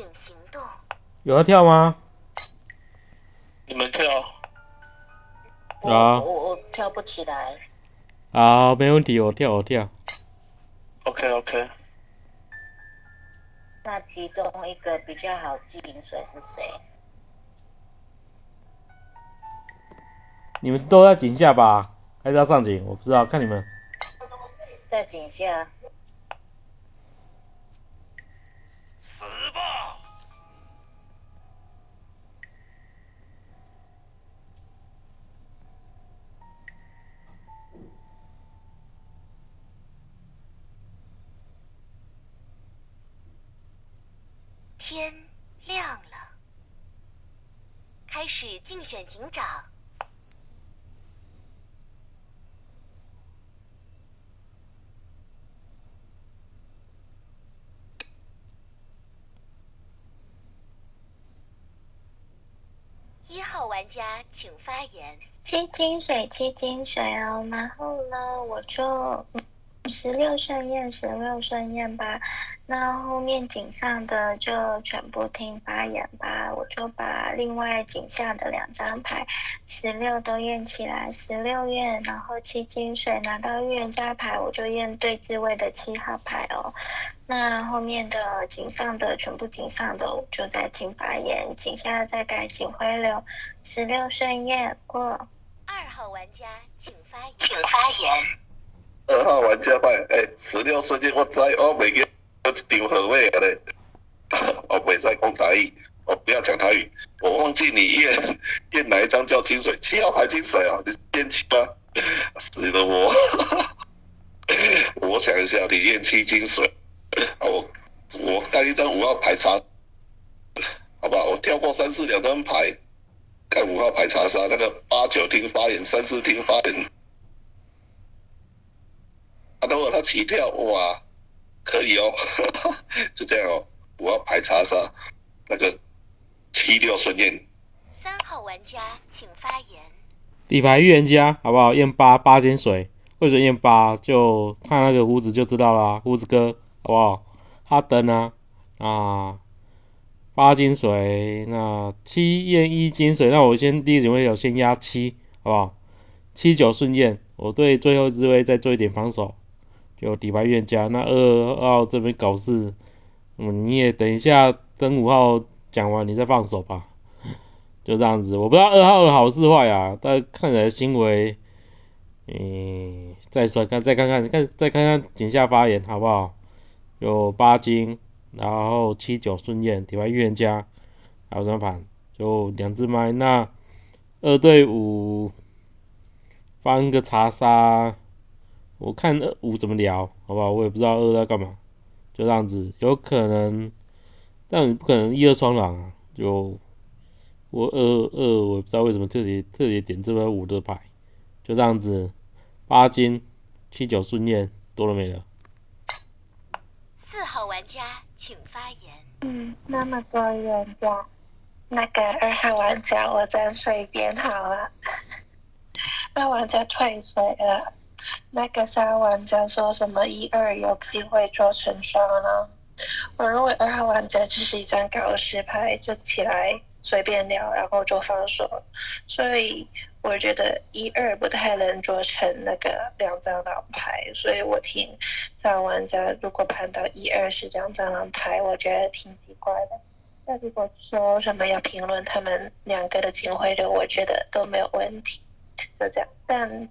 请行动。有要跳吗？你们跳，我啊我我跳不起来。好，没问题，我跳，我跳。OK OK，那其中一个比较好进水是谁？你们都在井下吧？还是要上井？我不知道，看你们。在井下。开始竞选警长。一号玩家请发言。七金水，七金水哦。然后呢，我就十六顺验，十六顺验吧。那后面井上的就全部听发言吧。我就把另外井下的两张牌十六都验起来，十六验，然后七金水拿到预言家牌，我就验对置位的七号牌哦。那后面的井上的全部井上的我就在听发言，井下再改井灰流，十六顺验过。二号玩家请发言。请发言。二号玩家派，哎、十六瞬间我知，我每个都一张何位咧，我袂使讲台语，我不要讲台语，我忘记你验验 哪一张叫金水，七号牌金水啊，你验七吗？死了我，我想一下，你验七金水，我我带一张五号牌查，好吧，我跳过三四两张牌，看五号牌查杀，那个八九听发言，三四听发言。啊，如果他起跳，哇，可以哦，就这样哦，我要排查杀那个七六顺验，三号玩家请发言。底牌预言家，好不好？验八八金水，为什么验八？就看那个胡子就知道啦，胡子哥，好不好？哈登啊，啊，八金水，那七验一金水，那我先第一警卫有先压七，好不好？七九顺验，我对最后一支位再做一点防守，就底牌预言家。那二号这边搞事，嗯，你也等一下等五号讲完你再放手吧。就这样子，我不知道二号的好是坏啊，但看起来行为，嗯，再说看，再看看，看再看看井下发言好不好？有八金，然后七九顺验，底牌预言家，还有什么盘？就两只麦，那二对五翻个查杀，我看二五怎么聊，好不好？我也不知道二在干嘛，就这样子，有可能，但你不可能一二双狼啊，就。我二二，我也不知道为什么特别特别点这个五的牌，就这样子，八金七九顺验，多了没了。四号玩家请发言。嗯，那么多预言家，那个二号玩家我再随便好了。二玩家退水了，那个三玩家说什么一二有机会做成双呢？我认为二号玩家就是一张搞事牌，就起来随便聊，然后就放手，所以我觉得一二不太能做成那个两张狼牌，所以我听三玩家如果判到一二是两张狼牌，我觉得挺奇怪的。那如果说什么要评论他们两个的金灰流，我觉得都没有问题，就这样。但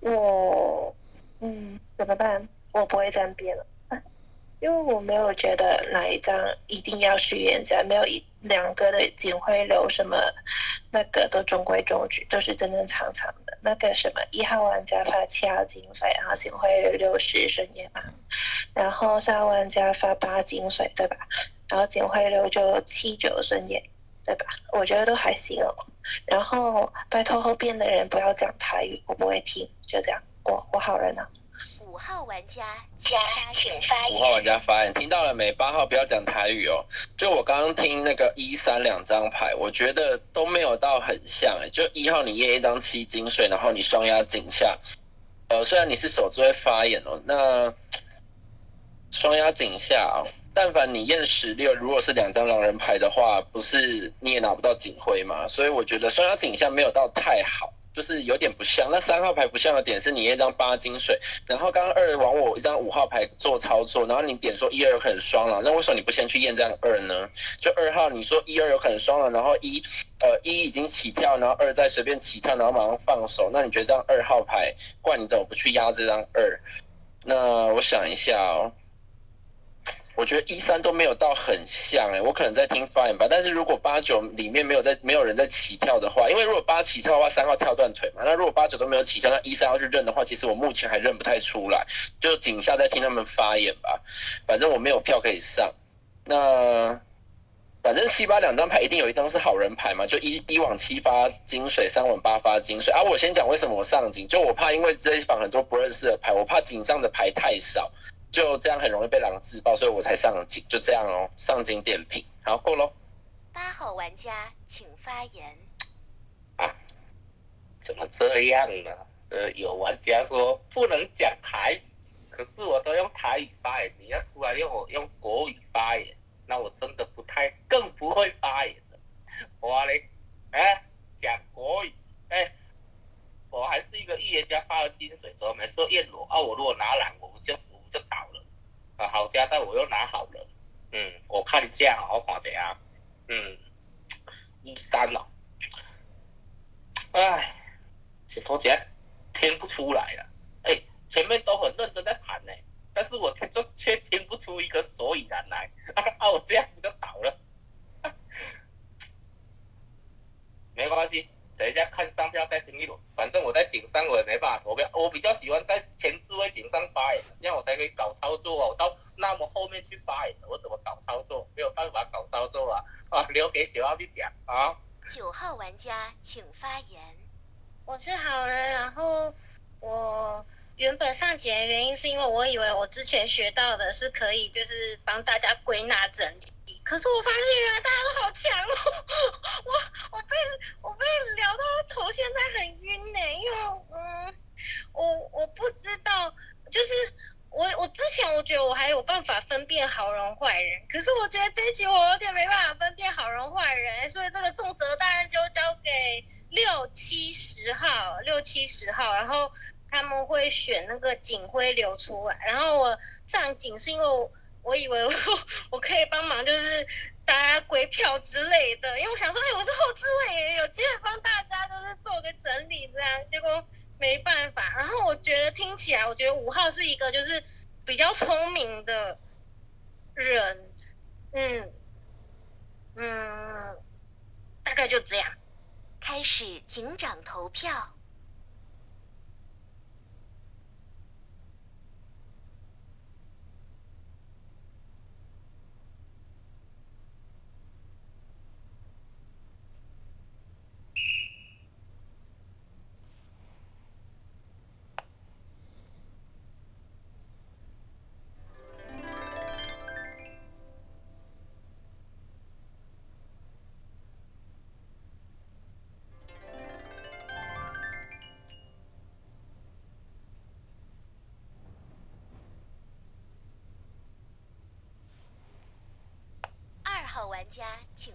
我嗯怎么办？我不会站边了。因为我没有觉得哪一张一定要是预言家，没有一两个的警徽流什么那个都中规中矩，都是正正常常的。那个什么一号玩家发七号金水，然后警徽流六十顺验嘛，然后三号玩家发八金水，对吧？然后警徽流就七九顺验，对吧？我觉得都还行哦。然后拜托后边的人不要讲台语，我不会听，就这样。我我好人啊。五号玩家请家发言。请发五号玩。家发言，听到了没？八号不要讲台语哦。就我刚刚听那个一三两张牌，我觉得都没有到很像诶。就一号你验一张七金水，然后你双压井下，呃，虽然你是首次会发言哦，那双压井下、哦，但凡你验十六，如果是两张狼人牌的话，不是你也拿不到警徽嘛？所以我觉得双压景象没有到太好，就是有点不像。那三号牌不像的点是你验一张八金水，然后刚刚二往我一张五号牌做操作，然后你点说一二有可能双了，那为什么你不先去验这张二呢？就二号你说一二有可能双了，然后一呃一已经起跳，然后二再随便起跳，然后马上放手，那你觉得这张二号牌怪你怎么不去压这张二？那我想一下哦。我觉得一三都没有到很像哎，我可能在听发言吧。但是如果八九里面没有在没有人在起跳的话，因为如果八起跳的话，三号跳断腿嘛。那如果八九都没有起跳，那一三要去认的话，其实我目前还认不太出来。就井下在听他们发言吧。反正我没有票可以上。那反正七八两张牌一定有一张是好人牌嘛，就一一往七发金水，三往八发金水。啊，我先讲为什么我上警，就我怕因为这一房很多不认识的牌，我怕警上的牌太少。就这样很容易被狼自爆，所以我才上警，就这样哦，上警点评，好够喽。八号玩家请发言。啊？怎么这样呢？呃，有玩家说不能讲台语，可是我都用台语发言，你要突然用我用国语发言，那我真的不太更不会发言了。我嘞，哎，讲国语，哎，我还是一个预言家发了金水，怎么没说验裸啊？我如果拿蓝，我就。就倒了，啊，好家在我又拿好了，嗯，我看一下，我看一下，嗯，一三了，哎，石头姐听不出来了，哎，前面都很认真在谈呢，但是我听就却听不出一个所以然来，啊，我这样子就倒了，没关系。等一下看商票再听一轮，反正我在井上我也没办法投票，我比较喜欢在前置位井上发言，这样我才可以搞操作哦。我到那么后面去发言，我怎么搞操作？没有办法搞操作啊！啊，留给九号去讲啊。九号玩家请发言。我是好人，然后我原本上井的原因是因为我以为我之前学到的是可以就是帮大家归纳整理，可是我发现原来大家都好强哦，我我被我被聊到。头现在很晕呢，因为嗯，我我不知道，就是我我之前我觉得我还有办法分辨好人坏人，可是我觉得这一集我有点没办法分辨好人坏人，所以这个重责大任就交给六七十号六七十号，然后他们会选那个警徽流出来，然后我上警是因为我我以为我我可以帮忙就是。大家归票之类的，因为我想说，哎，我是后置位，也有机会帮大家就是做个整理这样，结果没办法。然后我觉得听起来，我觉得五号是一个就是比较聪明的人，嗯嗯，大概就这样。开始警长投票。玩家请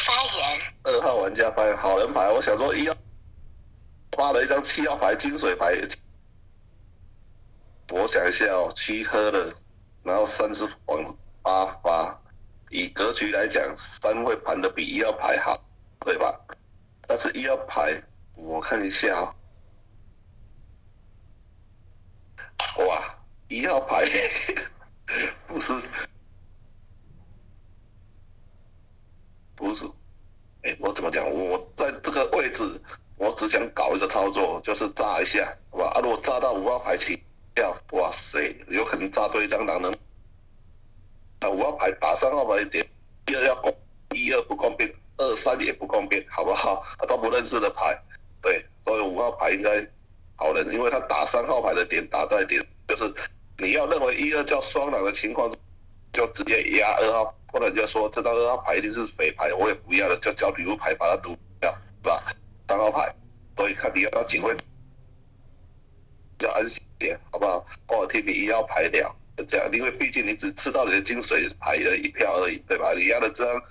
发言。二号玩家发言，好人牌。我想说，一号发了一张七号牌金水牌。我想一下哦，七喝了，然后三是往八发。以格局来讲，三会盘的比一号牌好，对吧？但是一号牌，我看一下哦。哇，一号牌 不是。不是，哎，我怎么讲？我在这个位置，我只想搞一个操作，就是炸一下，好吧？啊，如果炸到五号牌起掉，哇塞，有可能炸对一张狼人。那五号牌打三号牌点，一二要公，一二不公平，二三也不公平，好不好？都不认识的牌，对，所以五号牌应该好人，因为他打三号牌的点打在点，就是你要认为一二叫双狼的情况，就直接压二号。或者就说这张二号牌一定是匪牌，我也不要了，就交礼物牌把它赌掉，是吧？三号牌，所以看你要不要警徽，要安心点，好不好？我听你一号牌聊，这样，因为毕竟你只吃到你的金水牌的一票而已，对吧？你压的这张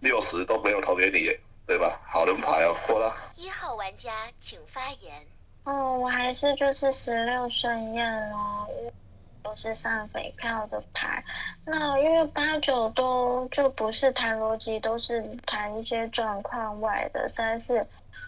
六十都没有投给你，对吧？好人牌哦，过了。一号玩家请发言。哦，我还是就是十六顺验哦，都是上匪票的牌。那因为八九都就不是谈逻辑，都是谈一些状况外的。三四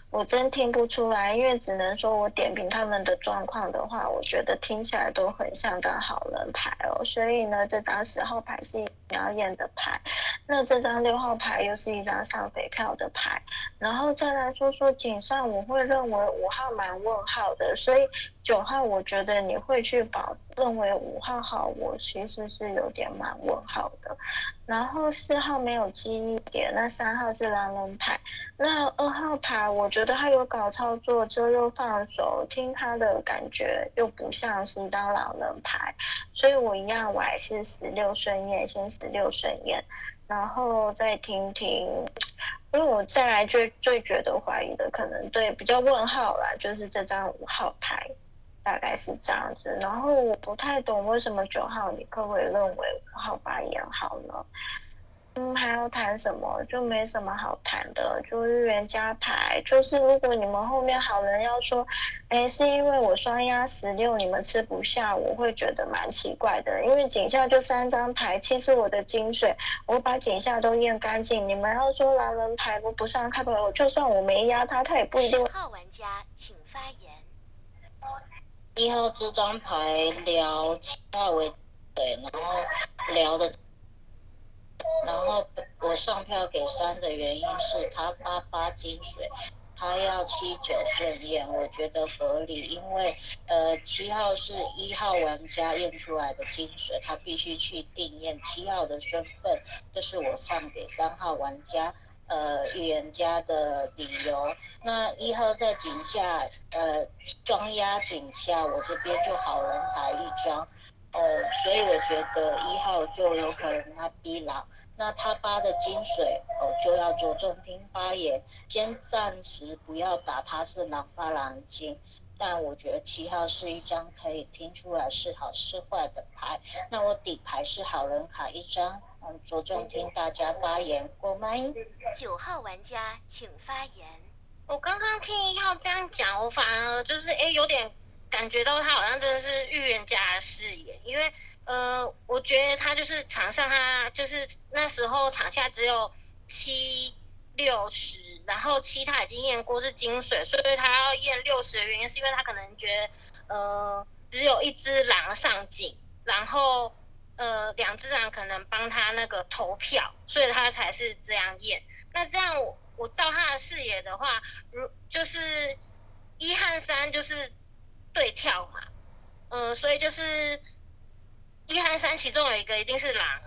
我真听不出来，因为只能说我点评他们的状况的话，我觉得听起来都很像张好人牌哦。所以呢，这张十号牌是表演的牌，那这张六号牌又是一张上匪票的牌。然后再来说说井上，我会认为五号蛮问号的，所以九号我觉得你会去保认为五号好，我其实是有点蛮问号的。然后四号没有记忆点，那三号是狼人牌，那二号牌我觉得他有搞操作，之后又放手，听他的感觉又不像是一张狼人牌，所以我一样我还是十六顺验，先十六顺验，然后再听听。因为我再来最最觉得怀疑的，可能对比较问号啦，就是这张五号牌，大概是这样子。然后我不太懂为什么九号你可不可以认为五号发言好呢？嗯，还要谈什么？就没什么好谈的，就预言家牌。就是如果你们后面好人要说，哎，是因为我双压十六，你们吃不下，我会觉得蛮奇怪的。因为井下就三张牌，其实我的金水，我把井下都验干净。你们要说狼人牌不不上开牌，我就算我没压他，他也不一定。号玩家请发言。一号这张牌聊七号为对，然后聊的。然后我上票给三的原因是他发八金水，他要七九顺验，我觉得合理，因为呃七号是一号玩家验出来的金水，他必须去定验七号的身份，这是我上给三号玩家呃预言家的理由。那一号在井下呃庄压井下，我这边就好人牌一张，哦，所以我觉得一号就有可能他逼狼。那他发的金水哦，就要着重听发言，先暂时不要打他是狼发狼金，但我觉得七号是一张可以听出来是好是坏的牌。那我底牌是好人卡一张，嗯，着重听大家发言，过麦。九号玩家请发言。我刚刚听一号这样讲，我反而就是哎，有点感觉到他好像真的是预言家的视野，因为。呃，我觉得他就是场上，他就是那时候场下只有七六十，然后七他已经验过是金水，所以他要验六十的原因是因为他可能觉得，呃，只有一只狼上镜，然后呃两只狼可能帮他那个投票，所以他才是这样验。那这样我我照他的视野的话，如就是一和三就是对跳嘛，呃，所以就是。一和三其中有一个一定是狼，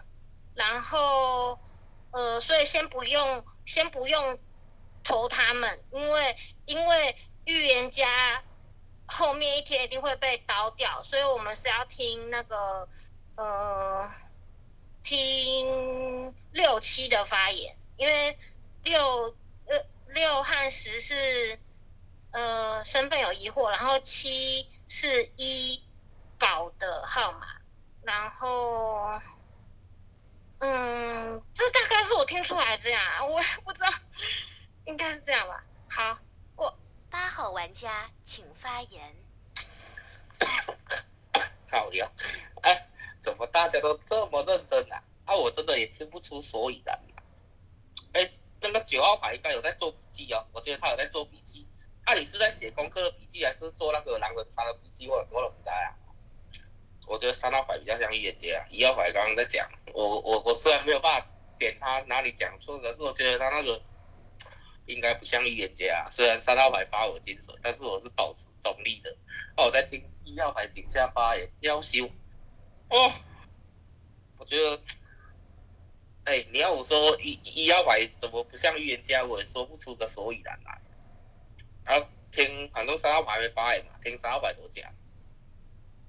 然后呃，所以先不用先不用投他们，因为因为预言家后面一天一定会被刀掉，所以我们是要听那个呃听六七的发言，因为六呃六和十是呃身份有疑惑，然后七是一保的号码。然后，嗯，这大概是我听出来这样，我也不知道，应该是这样吧。好，过八号玩家请发言。好呀，哎，怎么大家都这么认真啊？啊，我真的也听不出所以然。哎，那个九号牌应该有在做笔记哦，我觉得他有在做笔记。啊，你是在写功课的笔记，还是做那个狼人杀的笔记？我我都不知道啊。我觉得三号牌比较像预言家，一号牌刚刚在讲，我我我虽然没有办法点他哪里讲错，可是我觉得他那个应该不像预言家。虽然三号牌发我金水，但是我是保持中立的。哦，我在听一号牌井下发言，要修。哦，我觉得，哎，你要我说一一号牌怎么不像预言家，我也说不出个所以然来。然后听反正三号牌没发言嘛，听三号牌怎么讲。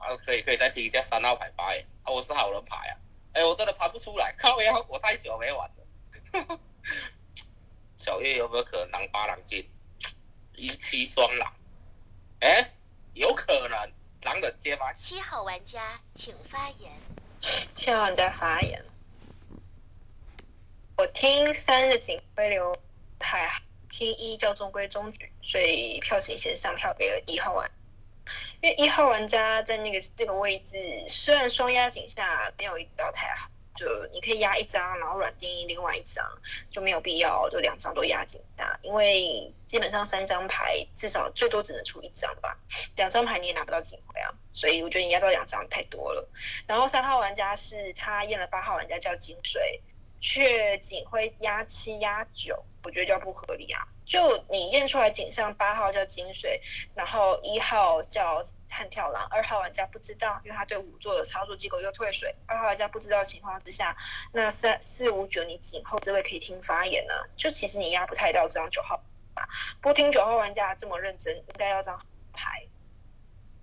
啊，可以可以再听一下三号牌发言啊，我是好人牌啊，哎，我真的盘不出来，靠呀，我太久没玩了。小月有没有可能狼八狼进，一七双狼？哎，有可能，狼人接吗？七号玩家请发言。七号玩家发言，我听三的警徽流太好，听一叫中规中矩，所以票型先上票给了一号玩。因为一号玩家在那个这个位置，虽然双压井下没有一道太好，就你可以压一张，然后软定另外一张，就没有必要就两张都压井下，因为基本上三张牌至少最多只能出一张吧，两张牌你也拿不到警徽啊，所以我觉得你压到两张太多了。然后三号玩家是他验了八号玩家叫金水，却警徽压七压九，我觉得就不合理啊。就你验出来井上八号叫金水，然后一号叫悍跳狼，二号玩家不知道，因为他对五座的操作机构又退水，二号玩家不知道情况之下，那三四五九你井后这位可以听发言呢，就其实你压不太到这张九号吧，不听九号玩家这么认真，应该要张牌，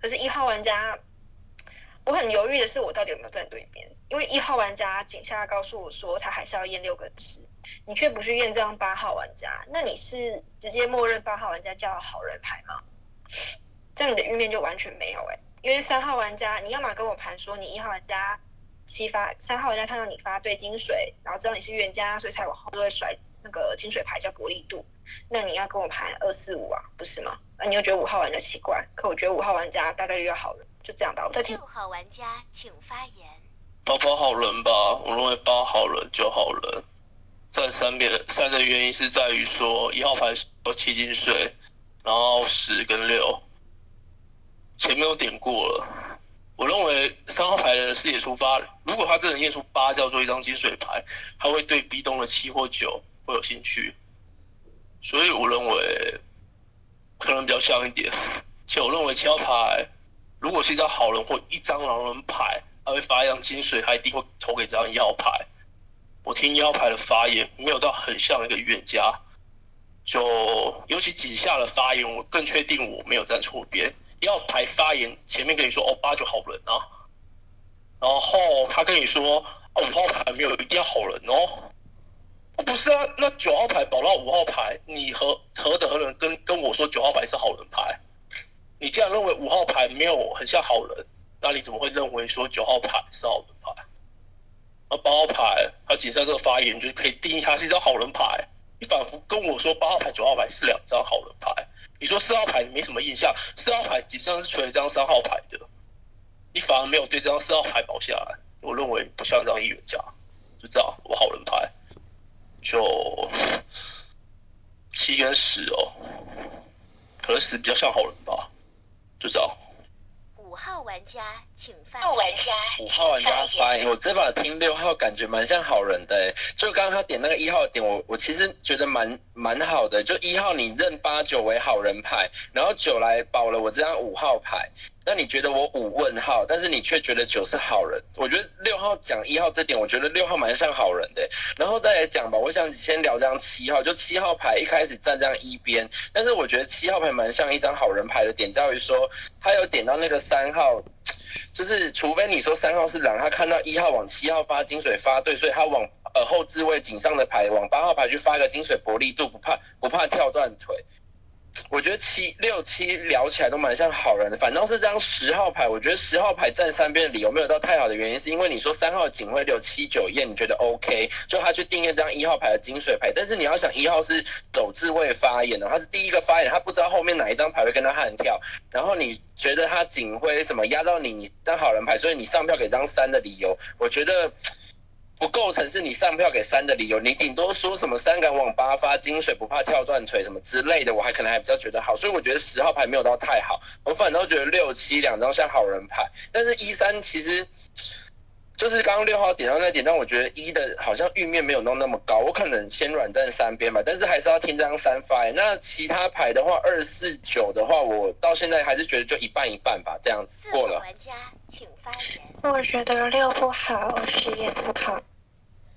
可是一号玩家。我很犹豫的是，我到底有没有站对边？因为一号玩家井下告诉我说，他还是要验六个十，你却不去验这张八号玩家，那你是直接默认八号玩家叫好人牌吗？这样你的预面就完全没有哎，因为三号玩家，你要么跟我盘说你一号玩家七发，三号玩家看到你发对金水，然后知道你是冤家，所以才往后就会甩那个金水牌叫薄利度，那你要跟我盘二四五啊，不是吗？那你又觉得五号玩家奇怪，可我觉得五号玩家大概率要好人。就这样吧，我再听。六号玩家请发言。八八好人吧，我认为八好人就好人。占三边三的原因是在于说一号牌有七金水，然后十跟六，前面有点过了。我认为三号牌的视野出发，如果他真的验出八叫做一张金水牌，他会对 B 东的七或九会有兴趣。所以我认为可能比较像一点，且我认为七号牌。如果是一张好人或一张狼人牌，他会发一张金水，他一定会投给这张一号牌。我听一号牌的发言没有到很像一个预言家，就尤其几下的发言，我更确定我没有站错边。一号牌发言前面跟你说哦八就好人啊，然后他跟你说哦五号牌没有一定要好人哦，不是啊，那九号牌保到五号牌，你何何德何能跟跟我说九号牌是好人牌？你既然认为五号牌没有很像好人，那你怎么会认为说九号牌是好人牌？啊八号牌他仅上这个发言就可以定义他是一张好人牌。你仿佛跟我说八号牌、九号牌是两张好人牌。你说四号牌你没什么印象，四号牌仅上是存一张三号牌的，你反而没有对这张四号牌保下来。我认为不像一张预言家，就这样，我好人牌就七跟十哦，可能十比较像好人吧。就这样五号玩家，请发。言玩家，五号玩家发言。我这把听六号，感觉蛮像好人的。就刚刚他点那个一号点，我我其实觉得蛮蛮好的。就一号你认八九为好人牌，然后九来保了我这张五号牌。那你觉得我五问号，但是你却觉得九是好人。我觉得六号讲一号这点，我觉得六号蛮像好人的。然后再来讲吧，我想先聊这张七号，就七号牌一开始站这样一边，但是我觉得七号牌蛮像一张好人牌的点在于说，他有点到那个三号，就是除非你说三号是狼，他看到一号往七号发金水发对，所以他往呃后置位井上的牌往八号牌去发个金水薄利度，不怕不怕跳断腿。我觉得七六七聊起来都蛮像好人的，反倒是这张十号牌，我觉得十号牌站三边的理由没有到太好的原因，是因为你说三号警徽六七九验，你觉得 OK，就他去定验这张一号牌的金水牌，但是你要想一号是走自位发言的，他是第一个发言，他不知道后面哪一张牌会跟他悍跳，然后你觉得他警徽什么压到你，你张好人牌，所以你上票给张三的理由，我觉得。不构成是你上票给三的理由，你顶多说什么三敢往八发金水不怕跳断腿什么之类的，我还可能还比较觉得好，所以我觉得十号牌没有到太好，我反倒觉得六七两张像好人牌，但是一三其实就是刚刚六号点到那点，让我觉得一的好像玉面没有弄那么高，我可能先软站三边吧，但是还是要听这张三发。那其他牌的话，二四九的话，我到现在还是觉得就一半一半吧，这样子过了。玩家请发言。我觉得六不好，十也不好。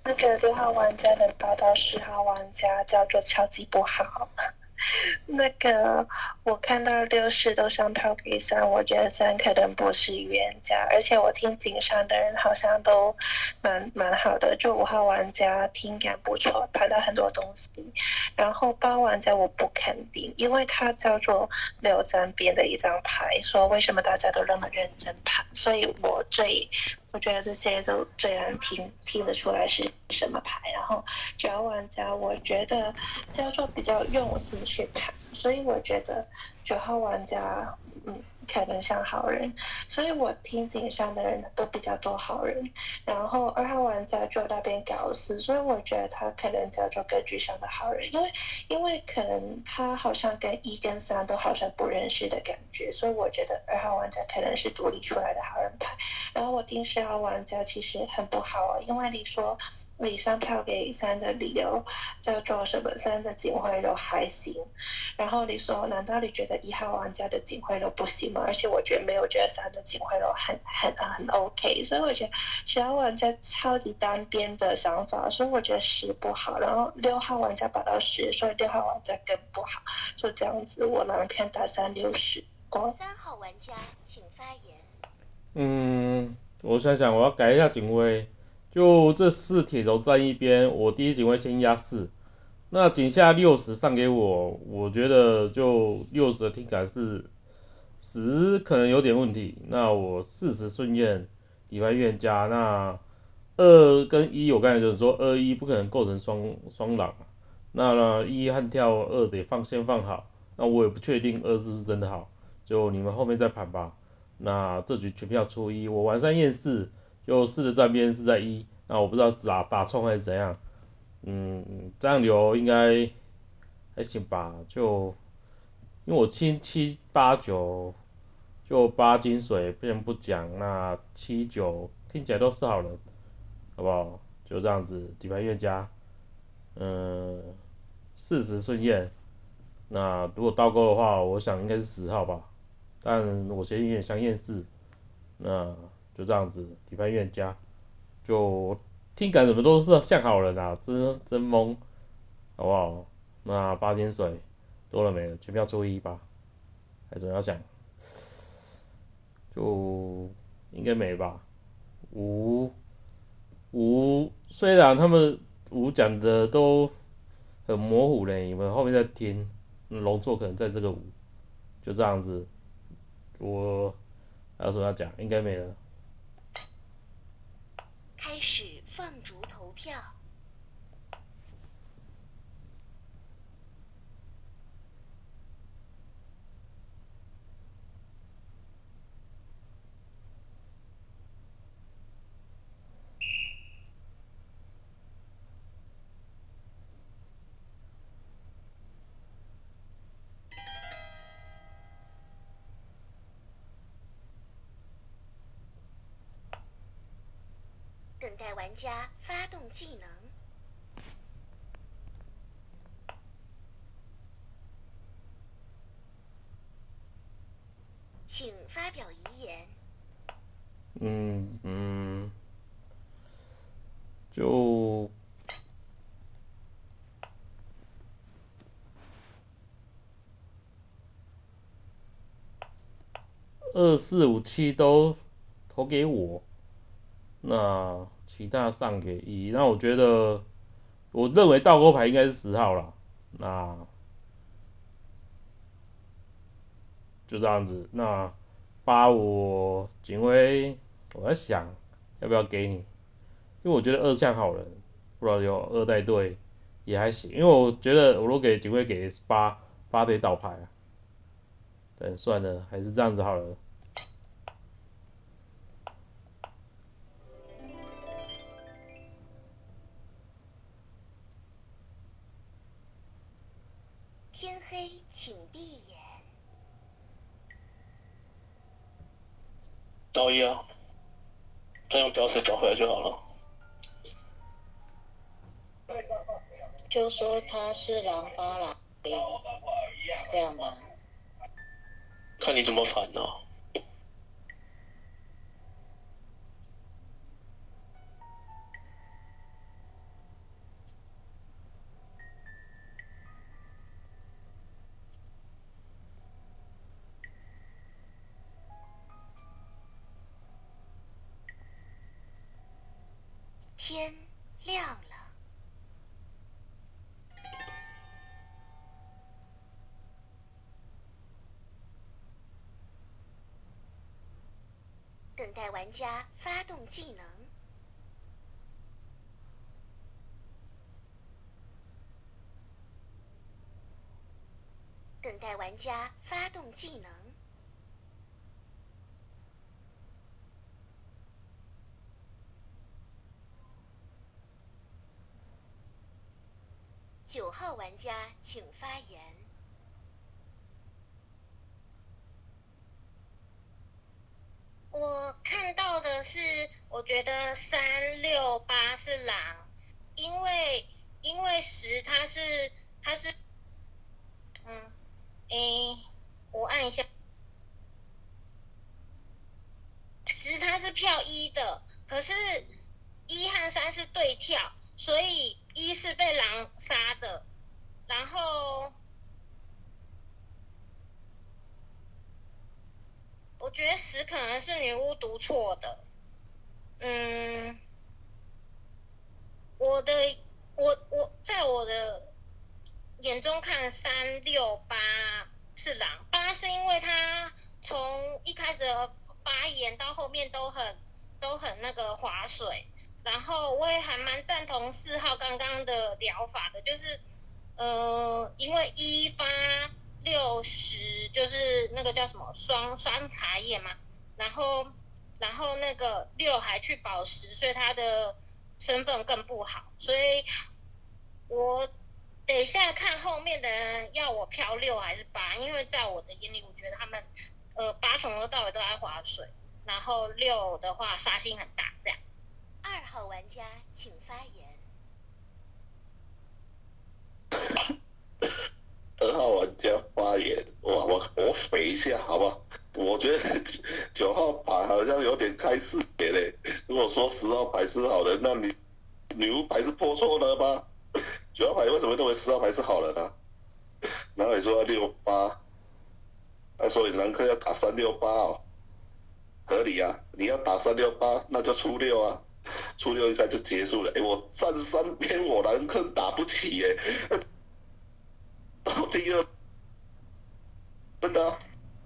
那个六号玩家能报到十号玩家，叫做超级不好。那个我看到六十都上票给三，我觉得三可能不是预言家，而且我听井上的人好像都蛮蛮好的，就五号玩家听感不错，拍到很多东西。然后八玩家我不肯定，因为他叫做没有沾边的一张牌，说为什么大家都那么认真盘，所以我最我觉得这些都最难听听得出来是什么牌。然后九号玩家，我觉得叫做比较用心去看，所以我觉得九号玩家，嗯，可能像好人，所以我听井上的人都比较多好人。然后二号玩家就那边搞事，所以我觉得他可能叫做格局上的好人，因为因为可能他好像跟一跟三都好像不认识的感觉，所以我觉得二号玩家可能是独立出来的好人牌。然后我听十号玩家其实很不好啊，因为你说你上票给三的理由叫做什么三的警徽都还行，然后你说难道你觉得一号玩家的警徽都不行吗？而且我觉得没有觉得三的警徽都很很很 OK，所以我觉得十号玩家超级单边的想法，所以我觉得十不好。然后六号玩家把到十，所以六号玩家更不好，就这样子，我蓝片打三六十。三号玩家请发言。嗯，我想想，我要改一下警徽。就这四铁轴站一边，我第一警徽先压四，那井下六十上给我，我觉得就六十的听感是十可能有点问题，那我四十顺验底牌预言家，那二跟一我刚才就是说二一不可能构成双双狼，那一和跳二得放先放好，那我也不确定二是不是真的好，就你们后面再盘吧。那这局全票出一，我晚上验四，就四的站边是在一，那我不知道打打冲还是怎样，嗯，这样流应该还行吧，就因为我七七八九就八金水，先不讲，那七九听起来都是好人，好不好？就这样子底牌越加，嗯，四十顺验，那如果倒钩的话，我想应该是十号吧。但我先验想验四，那就这样子，底牌院加，就听感怎么都是像好人啊，真真懵，好不好？那八金水多了没了？全票抽一吧，还怎样想？就应该没吧？五五虽然他们五讲的都很模糊嘞，你们后面再听，龙座可能在这个五，就这样子。我还有什么要讲？应该没了。开始放逐投票。等待玩家发动技能，请发表遗言。嗯嗯，就二四五七都投给我。那其他上给一，那我觉得，我认为倒钩牌应该是十号了，那就这样子。那八我警徽，我在想要不要给你，因为我觉得二像好人，不知道有二代队也还行，因为我觉得我如果给警徽给八八得倒牌啊，对，算了，还是这样子好了。一啊，再用胶水找回来就好了。就说他是狼发狼兵，这样吗？看你怎么反呢、天待玩家发动技能。等待玩家发动技能。九号玩家请发言。我看到的是，我觉得三六八是狼，因为因为十它是它是，嗯，诶，我按一下，十它是票一的，可是一和三是对跳，所以一是被狼杀的，然后。我觉得十可能是女巫读错的，嗯，我的我我在我的眼中看三六八是狼，八是因为他从一开始的发言到后面都很都很那个划水，然后我也还蛮赞同四号刚刚的疗法的，就是呃，因为一发。六十就是那个叫什么双双茶叶嘛，然后然后那个六还去保十，所以他的身份更不好，所以我等一下看后面的人要我漂六还是八，因为在我的眼里，我觉得他们呃八从头到尾都在划水，然后六的话杀心很大，这样。二号玩家请发言。二号玩家发言，我肥一下，好不好？我觉得九号牌好像有点开视野嘞。如果说十号牌是好人，那你女巫牌是破错了吗？九号牌为什么认为十号牌是好人呢？哪里说六八？那所以男客要打三六八哦，合理啊。你要打三六八，那就出六啊，出六应该就结束了。哎，我站三边，我男客打不起耶。第二，真的，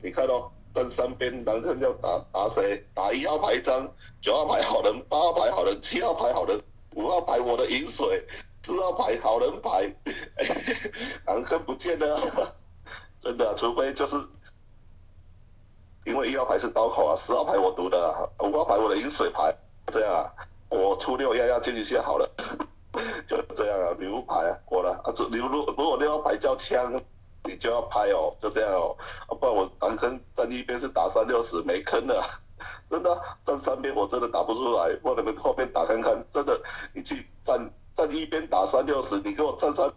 你看哦，站三边，男生要打打谁？打一号牌张，九号牌好人，八号牌好人，七号牌好人，五号牌我的饮水，四号牌好人牌，男生不见了，真的，除非就是因为一号牌是刀口啊，四号牌我读的，五号牌我的饮水牌，这样啊，我出六压压进一下好了。就这样啊，女巫牌啊，过了啊，这你如如果六号牌叫枪，你就要拍哦，就这样哦，不然我单坑站一边是打三六十没坑的，真的站三边我真的打不出来，我你们后面打看看，真的你去站站一边打三六十，你给我站三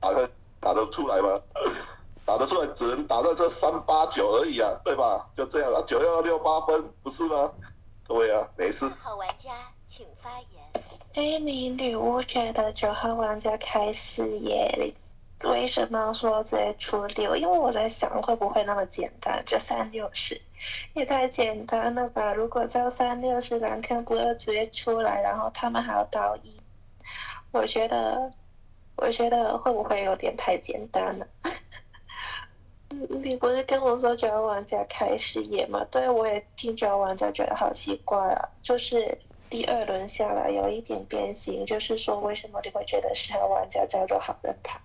打看打得出来吗？打得出来只能打到这三八九而已啊，对吧？就这样啊，九幺六八分不是吗？各位啊，没事。好玩家请发言。哎，你女巫觉得九号玩家开视野，为什么说直接出六？因为我在想会不会那么简单，就三六十，也太简单了吧？如果叫三六十，蓝坑不二直接出来，然后他们还要倒一，我觉得，我觉得会不会有点太简单了？你不是跟我说九号玩家开视野吗？对，我也听九号玩家觉得好奇怪啊，就是。第二轮下来有一点变形，就是说为什么你会觉得十号玩家叫做好人牌？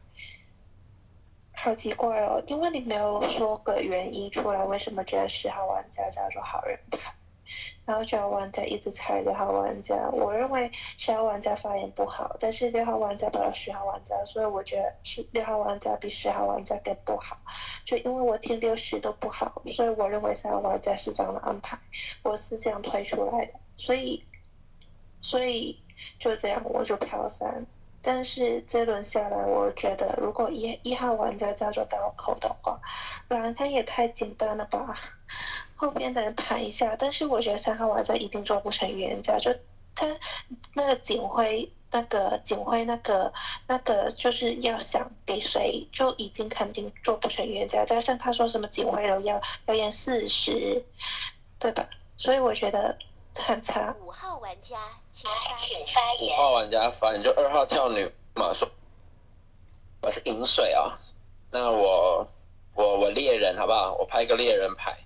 好奇怪哦，因为你没有说个原因出来，为什么觉得十号玩家叫做好人牌？然后九号玩家一直猜六号玩家，我认为十号玩家发言不好，但是六号玩家打了十号玩家，所以我觉得是六号玩家比十号玩家更不好。就因为我听六十都不好，所以我认为三号玩家是这样的安排，我是这样推出来的，所以。所以就这样，我就飘三。但是这轮下来，我觉得如果一一号玩家叫做刀口的话，蓝坑也太简单了吧？后边的人盘一下，但是我觉得三号玩家一定做不成预言家。就他那个警徽，那个警徽，那个那个就是要想给谁，就已经肯定做不成预言家。加上他说什么警徽楼要要演四十，对吧？所以我觉得。五号玩家请发言。五号玩家发言，就二号跳女马说，我是饮水啊。那我我我猎人好不好？我拍个猎人牌。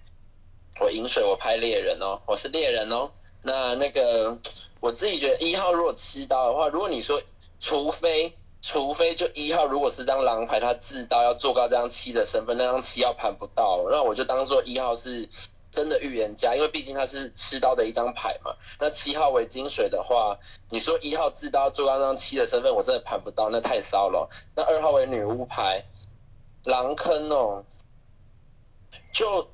我饮水，我拍猎人哦，我是猎人哦。那那个我自己觉得一号如果吃刀的话，如果你说除非除非就一号如果是张狼牌，他自刀要做高这张七的身份，那张七要盘不到，那我就当做一号是真的预言家，因为毕竟他是吃刀的一张牌嘛。那七号为金水的话，你说一号自刀做高这张七的身份，我真的盘不到，那太骚了。那二号为女巫牌，狼坑哦，就。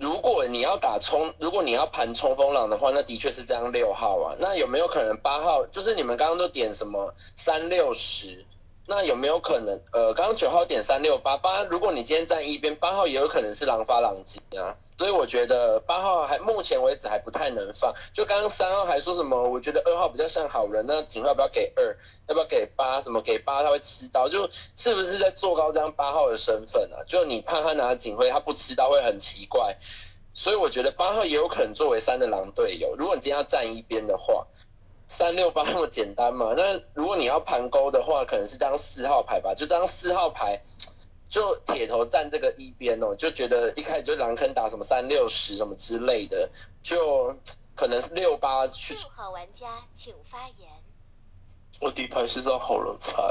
如果你要打冲，如果你要盘冲锋狼的话，那的确是这样六号啊。那有没有可能八号？就是你们刚刚都点什么三六十？那有没有可能？呃，刚刚九号点三六八八，如果你今天站一边，八号也有可能是狼发狼藉啊。所以我觉得八号还目前为止还不太能放。就刚刚三号还说什么？我觉得二号比较像好人，那警号要不要给二？要不要给八？什么给八他会吃刀？就是不是在做高这张八号的身份啊？就你怕他拿警徽他不吃刀会很奇怪。所以我觉得八号也有可能作为三的狼队友。如果你今天要站一边的话。三六八那么简单嘛？那如果你要盘勾的话，可能是张四号牌吧。就张四号牌，就铁头站这个一边哦，就觉得一开始就狼坑打什么三六十什么之类的，就可能是六八去。六号玩家请发言。我底牌是张好人牌，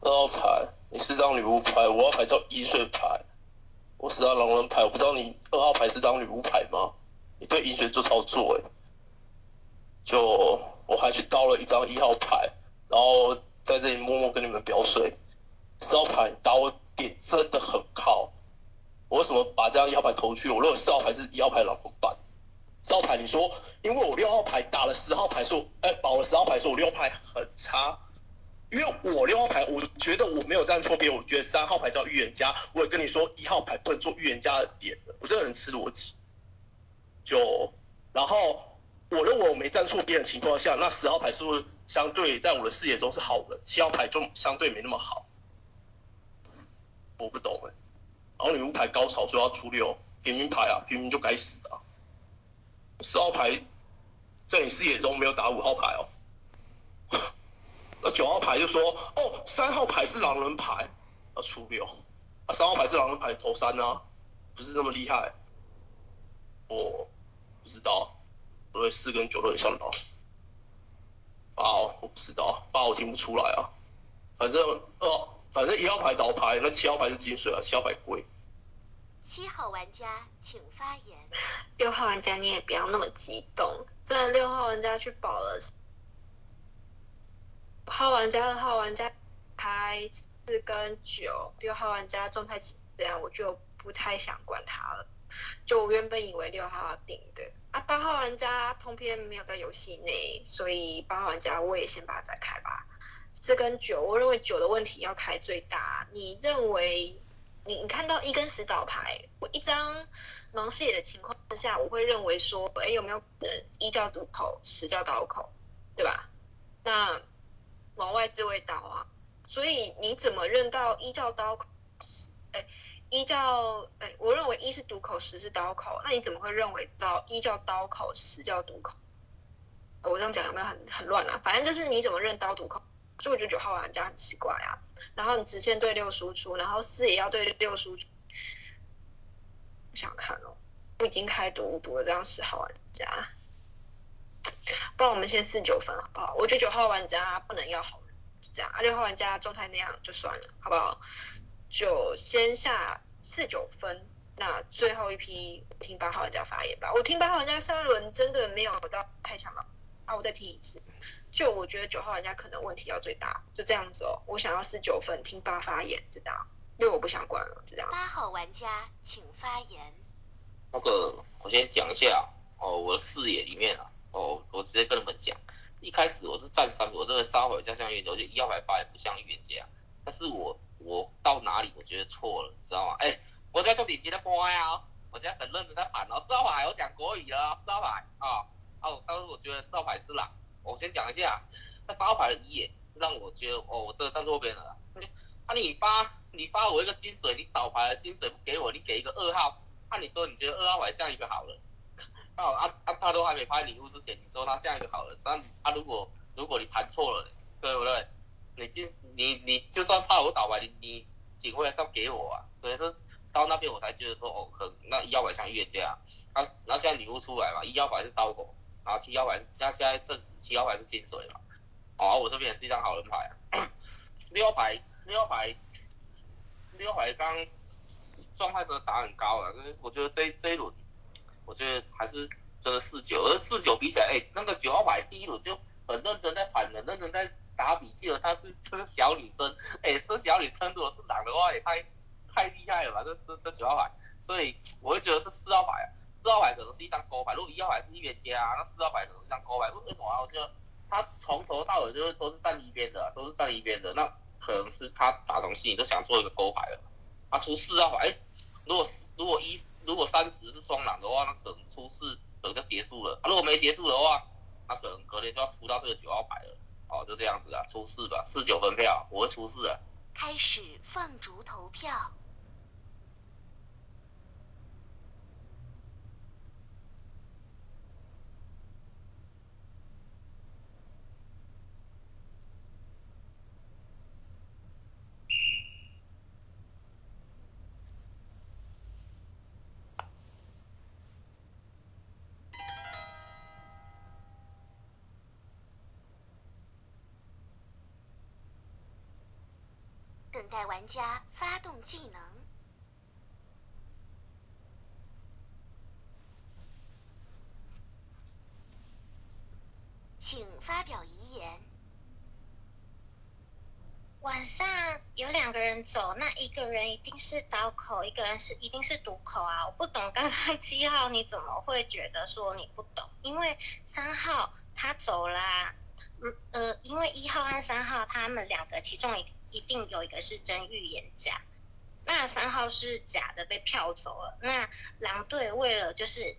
二号牌你是张女巫牌，五号牌叫一岁牌，我是张狼人牌。我不知道你二号牌是张女巫牌吗？你对饮水做操作哎，就。我还去刀了一张一号牌，然后在这里默默跟你们表水。四号牌刀点真的很靠，我为什么把这张一号牌投去？我认为四号牌是一号牌老伙伴。四号牌你说，因为我六号牌打了十号牌，说哎保了十号牌，说我六号牌很差。因为我六号牌，我觉得我没有站错边，我觉得三号牌叫预言家，我也跟你说一号牌不能做预言家的点，我真的很吃逻辑。就然后。我认为我没站错边的情况下，那十号牌是不是相对在我的视野中是好的？七号牌就相对没那么好。我不懂哎。然后你五牌高潮说要出六，平民牌啊，平民就该死啊。十号牌在你视野中没有打五号牌哦。那九号牌就说哦，三号牌是狼人牌，要出六。啊，三号牌是狼人牌投三啊，不是那么厉害。我不知道。因为四跟九都很像刀，八我不知道，八我听不出来啊。反正哦，反正一号牌倒牌，那七号牌是金水啊，七号牌贵。七号玩家请发言。六号玩家你也不要那么激动，这六号玩家去保了。五号玩家、二号玩家牌四跟九，六号玩家状态这样，我就不太想管他了。就我原本以为六号要顶的。啊，八号玩家通篇没有在游戏内，所以八号玩家我也先把它再开吧。四跟九，我认为九的问题要开最大。你认为你你看到一跟十倒牌，我一张盲视野的情况之下，我会认为说，哎，有没有可能一叫堵口，十叫刀口，对吧？那往外自卫刀啊，所以你怎么认到一叫刀口？哎。一叫哎，我认为一是毒口，十是刀口。那你怎么会认为到一叫刀口，十叫毒口？我这样讲有没有很很乱啊？反正就是你怎么认刀毒口？所以我觉得九号玩家很奇怪啊。然后你直线对六输出，然后四也要对六输出。不想看哦，我已经开毒毒了，这样十号玩家。不然我们先四九分好不好？我觉得九号玩家不能要好人，这样啊。六号玩家状态那样就算了，好不好？就先下四九分，那最后一批听八号玩家发言吧。我听八号玩家上一轮真的没有到太强了，啊，我再听一次。就我觉得九号玩家可能问题要最大，就这样子哦。我想要四九分听八发言，就这样，六我不想管了，就这样。八号玩家请发言。那个我先讲一下哦，我的视野里面啊，哦，我直接跟你们讲，一开始我是站三，我这个三号玩家像预言家，我觉得一号牌八也不像预言家，但是我。我到哪里我觉得错了，你知道吗？哎，我在做顶级的播啊，我现在很认真在盘哦。四号牌我讲国语了，四号牌啊，哦，当时我觉得四号牌是狼。我先讲一下，那三号牌的一眼让我觉得哦，我这个站错边了。那你发你发我一个金水，你倒牌的金水不给我，你给一个二号，那你说你觉得二号牌像一个好人？哦，啊啊，他都还没拍礼物之前，你说他像一个好人，但他如果如果你盘错了，对不对？你就你你就算怕我倒吧，你你警徽还是要给我啊。所以说到那边我才觉得说哦，可那一号牌像预言家。他然后现在女巫出来嘛，一号牌是刀狗，然后七号牌是现现在正史七号牌是金水嘛，哦，我这边也是一张好人牌啊，六号牌六号牌六号牌刚状态真的打很高了，就是我觉得这这一轮，我觉得还是真的四九，而四九比起来，哎，那个九号牌第一轮就很认真在盘，很认真在打笔记了，她是这是小女生，哎，这小女生如果是狼的话，也太太厉害了吧，这是这九号牌，所以我会觉得是四号牌啊。四号牌可能是一张勾牌，如果一号牌是预言家，那四号牌可能是一张勾牌。为什么啊？我觉得他从头到尾就是都是站一边的，都是站一边的，那可能是他打从心里都想做一个勾牌了。他出四号牌，哎，如果如果一如果三十是双狼的话，那可能出四可能就结束了。如果没结束的话，那可能隔天就要出到这个九号牌了。哦，就这样子啊，出四吧，四九分票，我会出四的。开始放逐投票。待玩家发动技能，请发表遗言。晚上有两个人走，那一个人一定是刀口，一个人是一定是毒口啊！我不懂刚刚七号你怎么会觉得说你不懂？因为三号他走啦，呃，因为一号和三号他们两个其中一。一定有一个是真预言家，那三号是假的被票走了。那狼队为了就是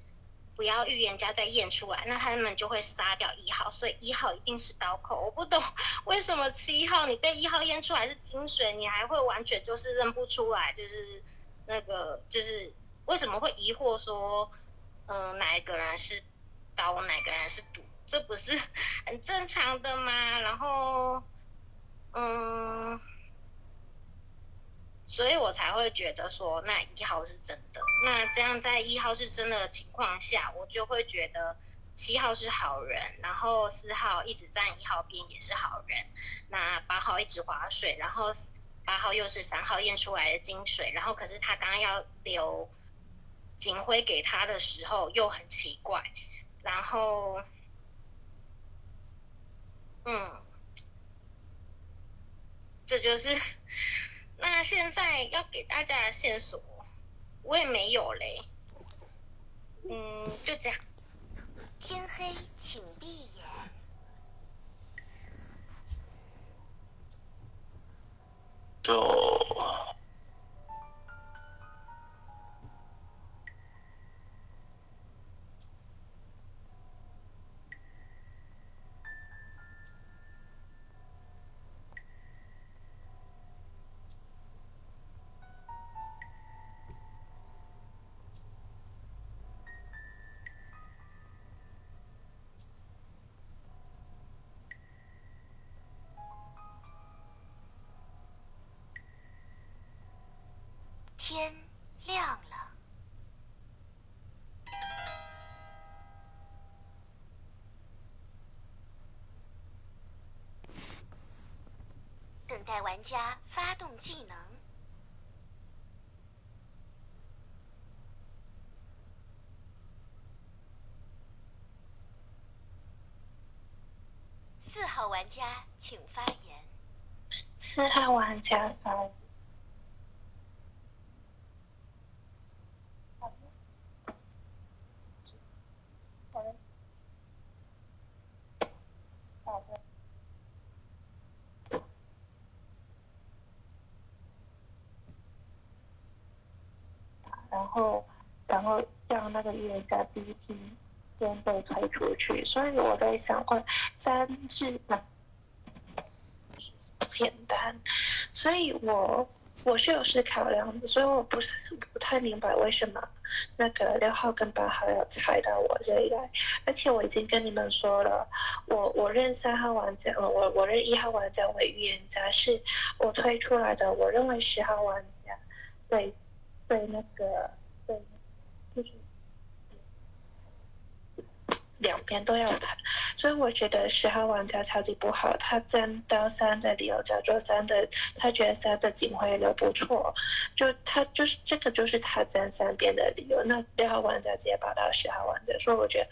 不要预言家再验出来，那他们就会杀掉一号，所以一号一定是刀口。我不懂 为什么七号你被一号验出来是金水，你还会完全就是认不出来，就是那个就是为什么会疑惑说，嗯，哪一个人是刀，哪个人是毒？这不是 很正常的吗？然后。嗯，所以我才会觉得说那一号是真的。那这样在一号是真的情况下，我就会觉得七号是好人，然后四号一直站一号边也是好人。那八号一直划水，然后八号又是三号验出来的金水，然后可是他刚刚要留警徽给他的时候又很奇怪，然后，嗯。这就是，那现在要给大家的线索，我也没有嘞。嗯，就这样。天黑，请闭眼。就。待玩家发动技能。四号玩家请发言。四号玩家发言。然后，然后让那个预言家第一批先被推出所以我在想，问三是哪简单？所以我我是有思考量的，所以我不是不太明白为什么那个六号跟八号要猜到我这里来。而且我已经跟你们说了，我我认三号玩家，我我认一号玩家为预言家，是我推出来的。我认为十号玩家对。对那个，对，就是两边都要盘，所以我觉得十号玩家超级不好。他站到三的理由叫做三的，他觉得三的警徽流不错，就他就是这个就是他站三边的理由。那六号玩家直接跑到十号玩家，所以我觉得。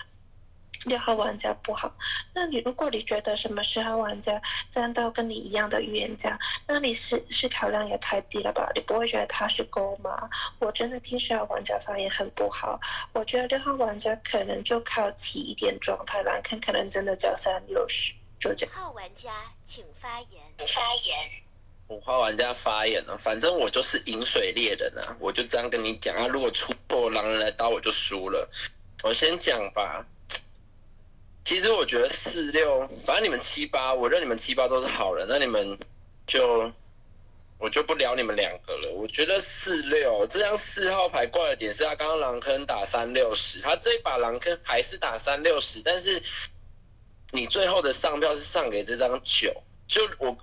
六号玩家不好，那你如果你觉得什么十号玩家站到跟你一样的预言家，那你是是考量也太低了吧？你不会觉得他是勾吗？我真的听十号玩家发言很不好，我觉得六号玩家可能就靠起一点状态来看，可能真的叫三六十，就这样。号玩家请发言。发言。五号玩家发言了，反正我就是饮水猎人啊，我就这样跟你讲啊。如果出错狼人来刀，我就输了。我先讲吧。其实我觉得四六，反正你们七八，我认你们七八都是好人，那你们就我就不聊你们两个了。我觉得四六这张四号牌怪的点是他刚刚狼坑打三六十，他这一把狼坑还是打三六十，但是你最后的上票是上给这张九，就我。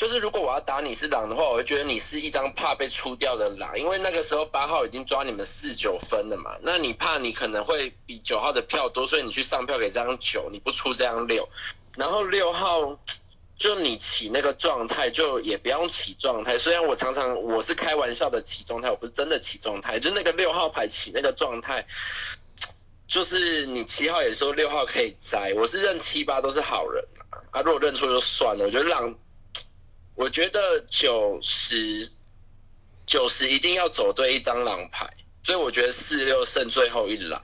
就是如果我要打你是狼的话，我会觉得你是一张怕被出掉的狼，因为那个时候八号已经抓你们四九分了嘛。那你怕你可能会比九号的票多，所以你去上票给这张九，你不出这张六。然后六号就你起那个状态，就也不用起状态。虽然我常常我是开玩笑的起状态，我不是真的起状态。就那个六号牌起那个状态，就是你七号也说六号可以摘，我是认七八都是好人啊。啊，如果认错就算了，我觉得狼。我觉得九十九十一定要走对一张狼牌，所以我觉得四六胜最后一狼。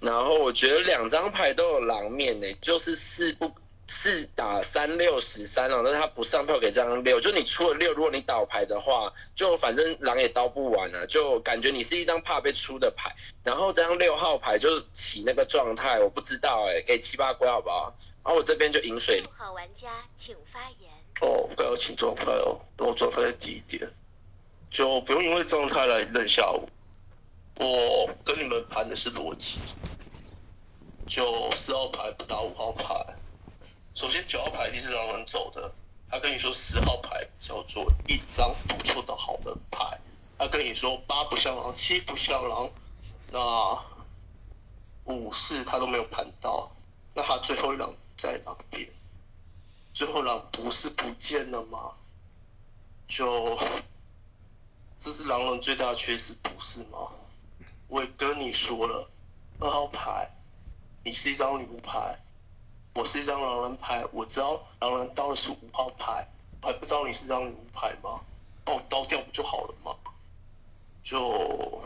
然后我觉得两张牌都有狼面呢，就是四不四打三六十三哦，但是他不上票给这张六，就你出了六，如果你倒牌的话，就反正狼也刀不完了，就感觉你是一张怕被出的牌。然后这张六号牌就起那个状态，我不知道哎，给七八龟好不好？然后我这边就饮水。六号玩家请发言。哦，不要请状态哦，等我状态再低一点，就不用因为状态来认下我。我跟你们盘的是逻辑，就四号牌不打五号牌。首先九号牌一定是让人走的，他跟你说十号牌叫做一张不错的好人牌，他跟你说八不像狼，七不像狼，那五四他都没有盘到，那他最后一狼在哪边？最后狼不是不见了吗？就这是狼人最大的缺失，不是吗？我也跟你说了，二号牌，你是一张女巫牌，我是一张狼人牌，我知道狼人刀的是五号牌，我还不知道你是张女巫牌吗？把我刀掉不就好了吗？就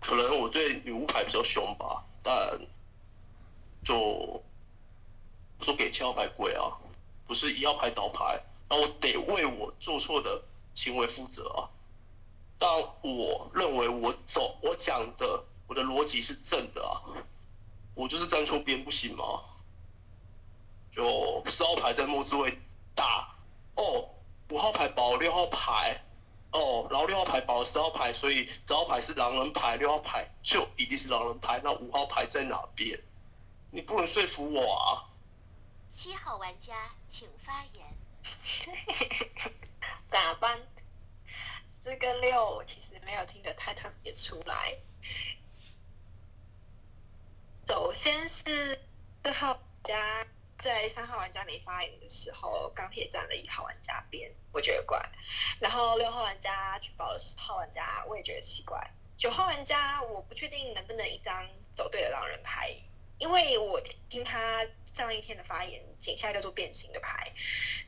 可能我对女巫牌比较凶吧，但就。说给七号牌鬼啊，不是一号牌倒牌，那我得为我做错的行为负责啊。但我认为我走我讲的我的逻辑是正的啊，我就是站错边不行吗？就四号牌在末置位打哦，五号牌保六号牌哦，然后六号牌保十号牌，所以十号牌是狼人牌，六号牌就一定是狼人牌。那五号牌在哪边？你不能说服我啊！七号玩家请发言。咋办？四跟六我其实没有听得太特别出来。首先是四号玩家在三号玩家没发言的时候，钢铁站了一号玩家边，我觉得怪。然后六号玩家去保了十号玩家，我也觉得奇怪。九号玩家我不确定能不能一张走对的狼人牌，因为我听他。上一天的发言，剪下叫做变形的牌，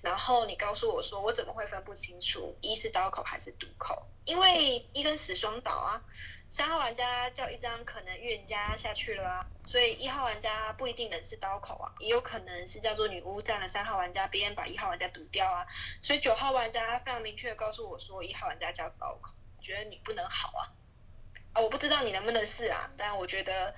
然后你告诉我说，我怎么会分不清楚一是刀口还是毒口？因为一跟十双倒啊，三号玩家叫一张可能预言家下去了啊，所以一号玩家不一定能是刀口啊，也有可能是叫做女巫占了三号玩家边，把一号玩家毒掉啊，所以九号玩家非常明确告诉我说，一号玩家叫刀口，觉得你不能好啊，啊，我不知道你能不能试啊，但我觉得。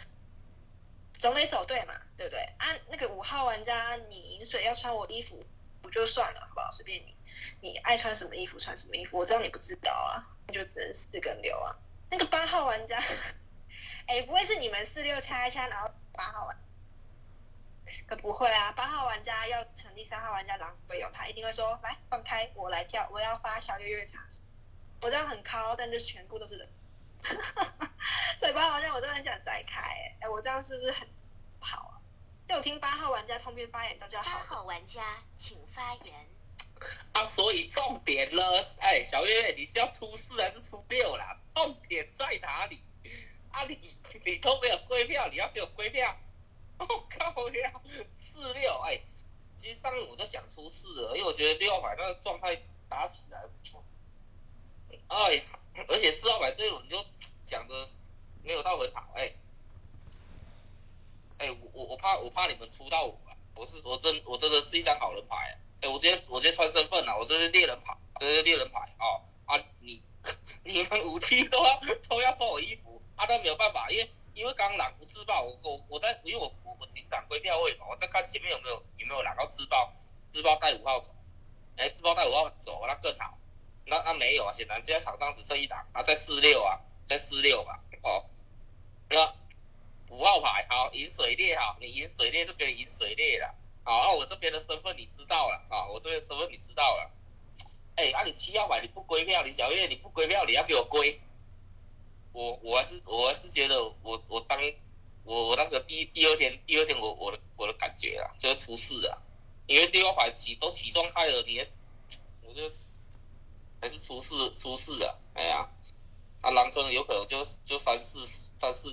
总得走对嘛，对不对？啊，那个五号玩家，你饮水要穿我衣服，不就算了，好不好？随便你，你爱穿什么衣服穿什么衣服。我知道你不知道啊，那就只能四跟六啊。那个八号玩家，哎，不会是你们四六掐一掐，然后八号玩？可不会啊，八号玩家要成立三号玩家狼队友，他一定会说，来放开我来跳，我要发小月月茶。我这样很高，但就全部都是人。嘴巴好像我都很想摘开，哎，我这样是不是很好啊。就听八号玩家通篇发言大家八好八。号玩家请发言。啊，所以重点了，哎，小月月，你是要出事还是初六啦？重点在哪里？啊你，你都没有归票，你要给我归票？我、靠呀，四六，哎，其实上面我就想出四了，因为我觉得六号牌那个状态打起来不错。哎呀，而且四号牌这一轮就讲的没有到很好，哎，哎，我我我怕我怕你们出到我啊，我是我真我真的是一张好人牌、啊，哎，我直接我直接穿身份了，我这是猎人牌，这是猎人牌哦啊，你你们武器都要都要穿我衣服，啊，但没有办法，因为因为刚刚狼不自爆，我我我在因为我我我警长归票位嘛，我在看前面有没有有没有狼要自爆，自爆带五号走，哎，自爆带五号走那更好，那那没有啊，显然现在场上只剩一档，啊，在四六啊，在四六吧，哦，那五号牌好，银水猎好，你银水猎就给你银水猎了。好，那我这边的身份你知道了啊，我这边身份你知道了。哎，啊你七号牌你不归票，你小月你不归票，你要给我归。我我还是我还是觉得我我当我我那个第第二天第二天我我的我的感觉啊，就是出事啊，因为六号牌起都起状态了，你也我就还是出事出事啊，哎呀，啊狼真有可能就就三四三四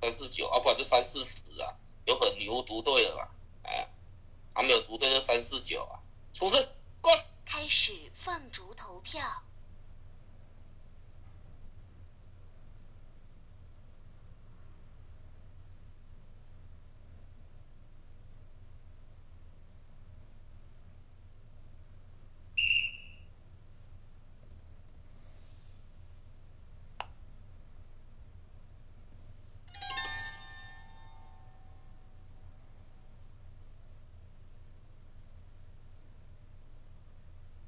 三四九，啊不然就三四十啊，有很牛读对了吧，哎。还没有读对就三四九啊，出事过。开始放逐投票。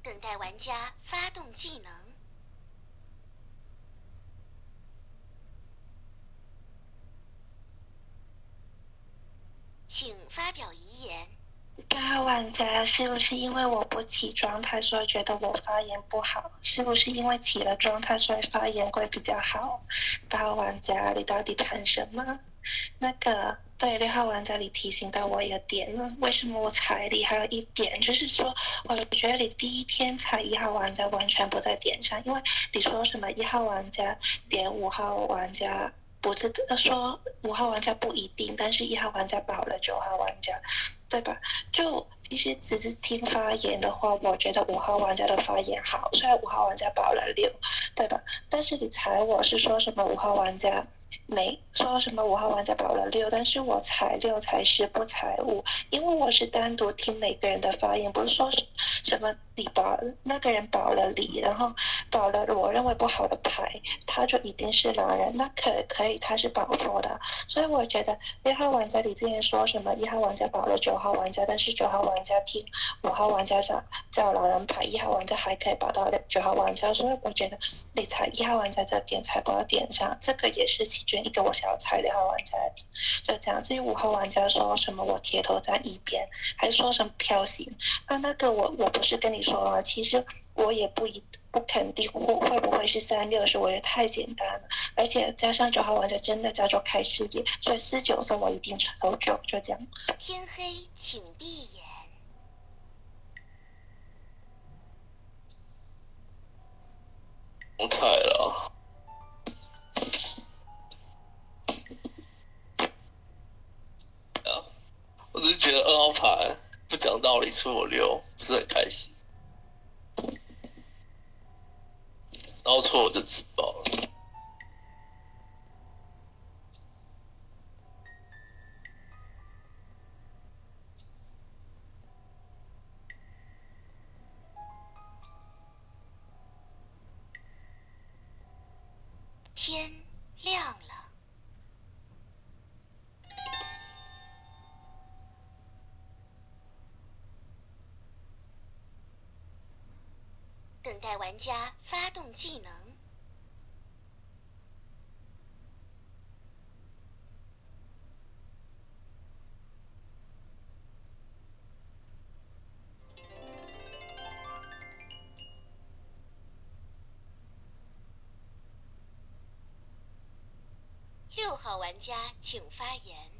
等待玩家发动技能。请发表遗言。八号玩家是不是因为我不起状态，所以觉得我发言不好？是不是因为起了状态，所以发言会比较好？八号玩家，你到底谈什么？那个对六号玩家，你提醒到我一个点了，为什么我踩你？还有一点就是说，我觉得你第一天踩一号玩家完全不在点上，因为你说什么一号玩家点五号玩家，不是说五号玩家不一定，但是一号玩家保了九号玩家，对吧？就其实只是听发言的话，我觉得五号玩家的发言好，虽然五号玩家保了六，对吧？但是你踩我是说什么五号玩家？没说什么五号玩家保了六，但是我踩六才十不踩五，因为我是单独听每个人的发言，不是说什么你保那个人保了你，然后保了我认为不好的牌，他就一定是狼人，那可可以他是保错的，所以我觉得六号玩家你之前说什么一号玩家保了九号玩家，但是九号玩家听五号玩家叫叫狼人牌，一号玩家还可以保到九号玩家，所以我觉得你才一号玩家这点才不到点上，这个也是一个我想要踩六号玩家，就这样。至于五号玩家说什么我铁头在一边，还说什么飘行，那那个我我不是跟你说了，其实我也不一不肯定会会不会是三六，是我觉得太简单了，而且加上九号玩家真的叫做开视野，所以四九色我一定投九，就这样。天黑，请闭眼。我踩了。我只是觉得二号牌不讲道理出我六，不是很开心。然后错我就自爆了。家发动技能。六号玩家请发言。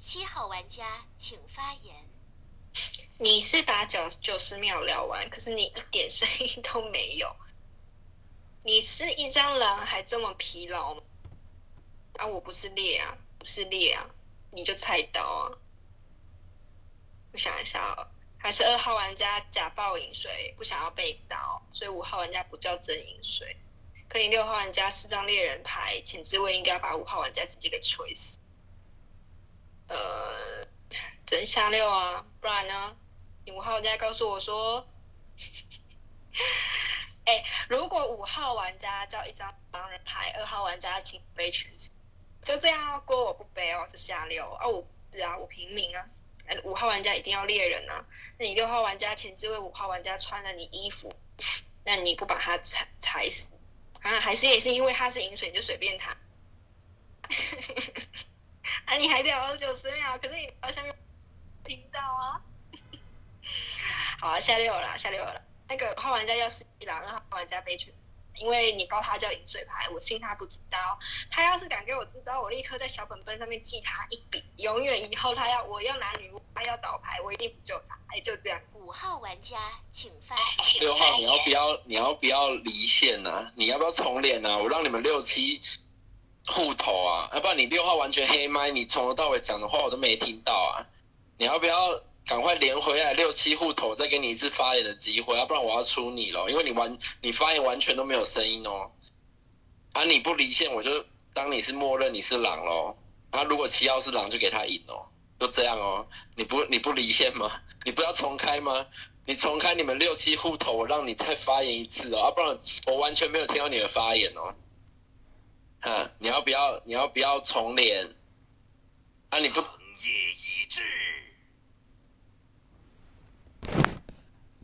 七号玩家请发言。你是把九九十秒聊完，可是你一点声音都没有。你是一张狼还这么疲劳吗？啊，我不是猎啊，不是猎啊，你就菜刀啊。我想一下哦，还是二号玩家假报饮水，不想要被刀，所以五号玩家不叫真饮水。可你六号玩家四张猎人牌，前置位应该要把五号玩家直接给锤死。呃，真下六啊，不然呢？你五号玩家告诉我说，哎、如果五号玩家叫一张狼人牌，二号玩家请背全身，就这样，锅我不背哦，这下六啊，我是啊，我平民啊，哎五号玩家一定要猎人啊，那你六号玩家前置位五号玩家穿了你衣服，那你不把他踩踩死啊？还是也是因为他是饮水你就随便他？啊，你还聊了九十秒，可是你好像没有听到啊。好啊，下六了啦，下六了啦。那个号玩家要是一狼，二号玩家被全，因为你报他叫饮水牌，我信他不知道。他要是敢给我知道，我立刻在小本本上面记他一笔。永远以后他要我要拿女巫，他要倒牌，我一定不救他。哎，就这样。五号玩家请发言。六号，你要不要你要不要离线呐、你要不要重连呐、我让你们六七互投啊，要不然你六号完全黑麦，你从头到尾讲的话我都没听到啊。你要不要赶快连回来六七户头，再给你一次发言的机会，要不然我要出你了，因为你完你发言完全都没有声音哦。啊，你不离线，我就当你是默认你是狼喽。啊，如果七号是狼，就给他赢哦，就这样哦。你不你不离线吗？你不要重开吗？你重开你们六七户头，我让你再发言一次哦，要、不然我完全没有听到你的发言哦。哈，你要不要你要不要重连？啊，你不成业已至，